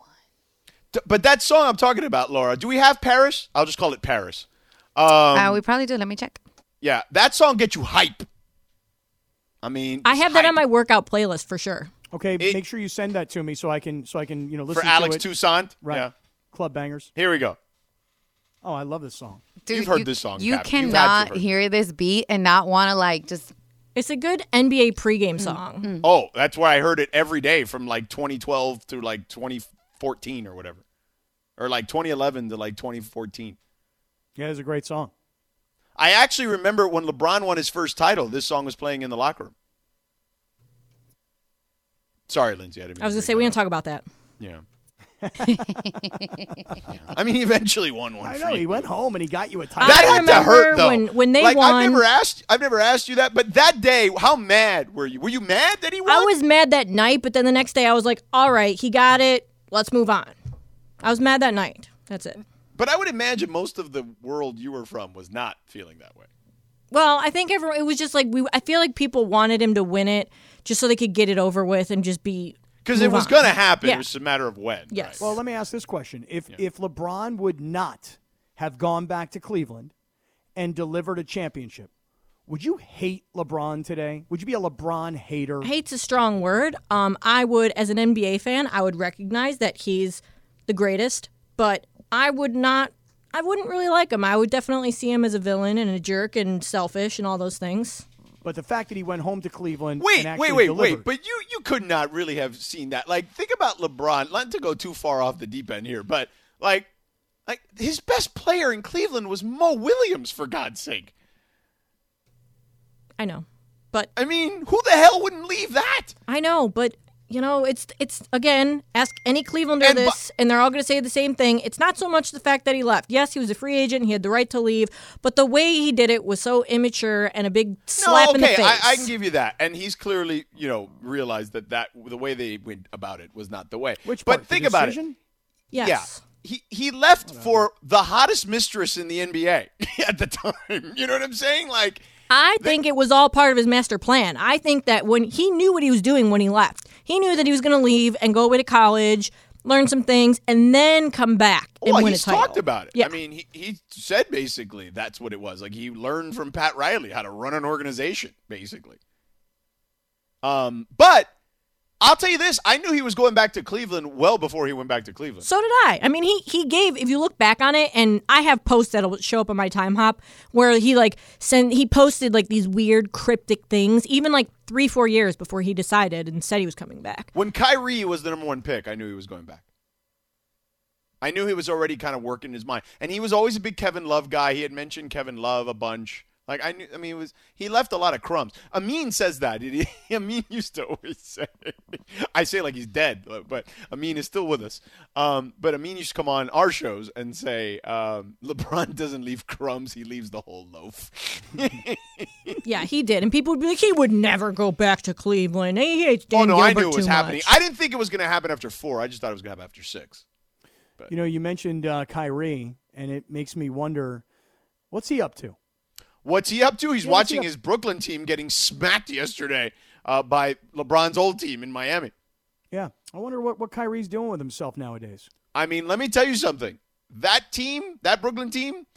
D- But that song I'm talking about, Laura, do we have Paris? I'll just call it Paris. Um, uh, we probably do. Let me check. yeah, that song gets you hype. I mean, I have that on my workout playlist for sure. Okay, It- make sure you send that to me so I can so I can you know for listen Alex to it. For Alex Toussaint. Right. Yeah. Club bangers. Here we go. Oh, I love this song. Dude, You've heard you, this song, You Cap. You've had to have cannot heard it. hear this beat and not want to like just. It's a good NBA Mm, pregame song. Oh, that's where I heard it every day from like 2012 to like 2014 or whatever, or like 2011 to like 2014. Yeah, it's a great song. I actually remember when LeBron won his first title. This song was playing in the locker room. Sorry, Lindsay. I didn't. Mean I was gonna say we didn't talk about that. Yeah. Yeah. I mean, he eventually won one. I know he went home and he got you a title. That I had to hurt remember though. when- when they like, won- I've never asked. I've never asked you that, but that day, how mad were you? Were you mad that he won? I was mad that night, but then the next day I was like, all right, he got it. Let's move on. I was mad that night. That's it. But I would imagine most of the world you were from was not feeling that way. Well, I think everyone, it was just like we. I feel like people wanted him to win it just so they could get it over with and just be Because it was going to happen. Yeah. It was a matter of when. Yes. Well, let me ask this question: If if LeBron would not have gone back to Cleveland and delivered a championship, would you hate LeBron today? Would you be a LeBron hater? hate's a strong word. Um, I would, as an NBA fan, I would recognize that he's the greatest, but I would not. I wouldn't really like him. I would definitely see him as a villain and a jerk and selfish and all those things. But the fact that he went home to Cleveland Wait, and actually wait, wait, delivered, wait. But you you could not really have seen that. Like, think about LeBron. Not to go too far off the deep end here, but like, like his best player in Cleveland was Mo Williams. For God's sake. I know, but I mean, who the hell wouldn't leave that? I know, but you know, it's it's again, ask any Clevelander And bu- this, and they're all going to say the same thing. It's not so much the fact that he left. Yes, he was a free agent; he had the right to leave, but the way he did it was so immature and a big slap no, in the okay, face. I, I can give you that, and he's clearly, you know, realized that that the way they went about it was not the way. which but part, the think about it. decision? yes. Yeah. He, he left for the hottest mistress in the NBA at the time. You know what I'm saying? Like, I think it was all part of his master plan. I think that when he knew what he was doing when he left, he knew that he was going to leave and go away to college, learn some things, and then come back and well, win he's a title. talked about it. Yeah. I mean, he, he said basically that's what it was. Like, he learned from Pat Riley how to run an organization, basically. Um, but I'll tell you this I knew he was going back to Cleveland well before he went back to Cleveland. So did I. I mean, he he gave. If you look back on it, and I have posts that'll show up on my time hop where he like sent he posted like these weird cryptic things, even like three four years before he decided and said he was coming back. When Kyrie was the number one pick, I knew he was going back. I knew he was already kind of working his mind, and he was always a big Kevin Love guy. He had mentioned Kevin Love a bunch. Like I knew, I mean, it was he left a lot of crumbs. Amin says that. He, Amin used to always say, I say like he's dead, but Amin is still with us. Um, but Amin used to come on our shows and say, um, LeBron doesn't leave crumbs; he leaves the whole loaf. Yeah, he did, and people would be like, he would never go back to Cleveland. He hates Dan oh Dan no, I knew it was happening. much. I didn't think it was going to happen after four. I just thought it was going to happen after six. You know, you mentioned uh, Kyrie, and it makes me wonder, what's he up to? What's he up to? He's Yeah, watching his Brooklyn team getting smacked yesterday uh, by LeBron's old team in Miami. Yeah, I wonder what what Kyrie's doing with himself nowadays. I mean, let me tell you something. That team, that Brooklyn team,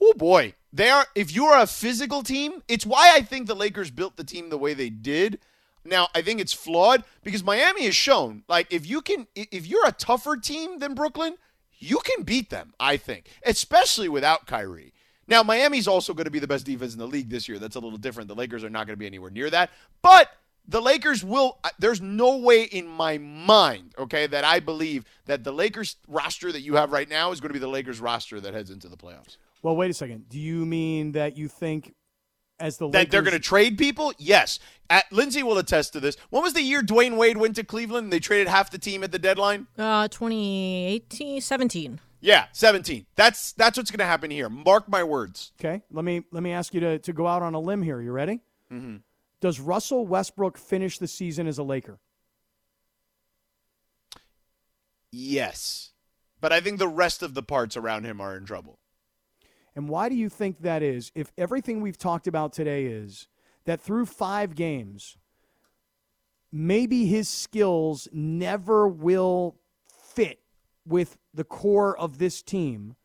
oh boy, they are. If you are a physical team, it's why I think the Lakers built the team the way they did. Now, I think it's flawed because Miami has shown, like, if you can, if you're a tougher team than Brooklyn, you can beat them. I think, especially without Kyrie. Now, Miami's also going to be the best defense in the league this year. That's a little different. The Lakers are not going to be anywhere near that, but the Lakers will. There's no way in my mind, okay, that I believe that the Lakers roster that you have right now is going to be the Lakers roster that heads into the playoffs. Well, wait a second. Do you mean that you think, as the Lakers- That Lakers, they're going to trade people? Yes. At, Lindsay will attest to this. When was the year Dwyane Wade went to Cleveland and they traded half the team at the deadline? Uh, 2018, 17. Yeah, 17. That's that's what's going to happen here. Mark my words. Okay, let me let me ask you to to go out on a limb here. You ready? Mm-hmm. Does Russell Westbrook finish the season as a Laker? Yes. But I think the rest of the parts around him are in trouble. And why do you think that is? If everything we've talked about today is that through five games, maybe his skills never will fit with the core of this team.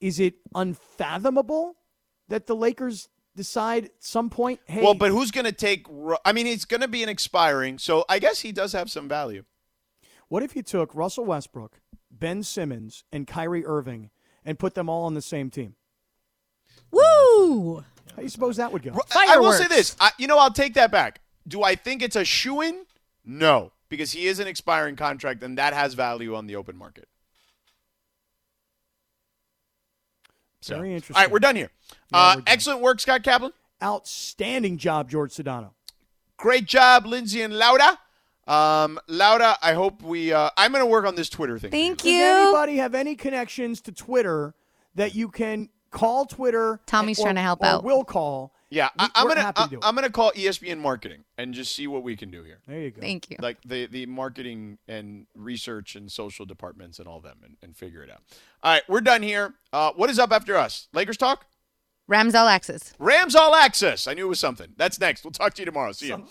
Is it unfathomable that the Lakers decide at some point, hey, Well, but who's going to take? Ru- I mean, he's going to be an expiring, so I guess he does have some value. what if you took Russell Westbrook, Ben Simmons, and Kyrie Irving and put them all on the same team? Woo! How do you suppose that would go? I will say this. I, you know, I'll take that back. Do I think it's a shoe in? No, because he is an expiring contract, and that has value on the open market. So- Very interesting. All right, we're done here. Yeah, uh, we're done. excellent work, Scott Kaplan. Outstanding job, George Sedano. Great job, Lindsay and Laura. Um, Laura, I hope we. Uh, I'm going to work on this Twitter thing. Thank Does you. anybody have any connections to Twitter that you can call Twitter? Tommy's or- trying to help or out. Will call. Yeah, I, We- I'm gonna happy to I, do it. I'm gonna call ESPN marketing and just see what we can do here. There you go. Thank you. Like the the marketing and research and social departments and all them and, and figure it out. All right, we're done here. Uh, what is up after us? Lakers talk. Rams All Access. Rams All Access. I knew it was something. That's next. We'll talk to you tomorrow. See you.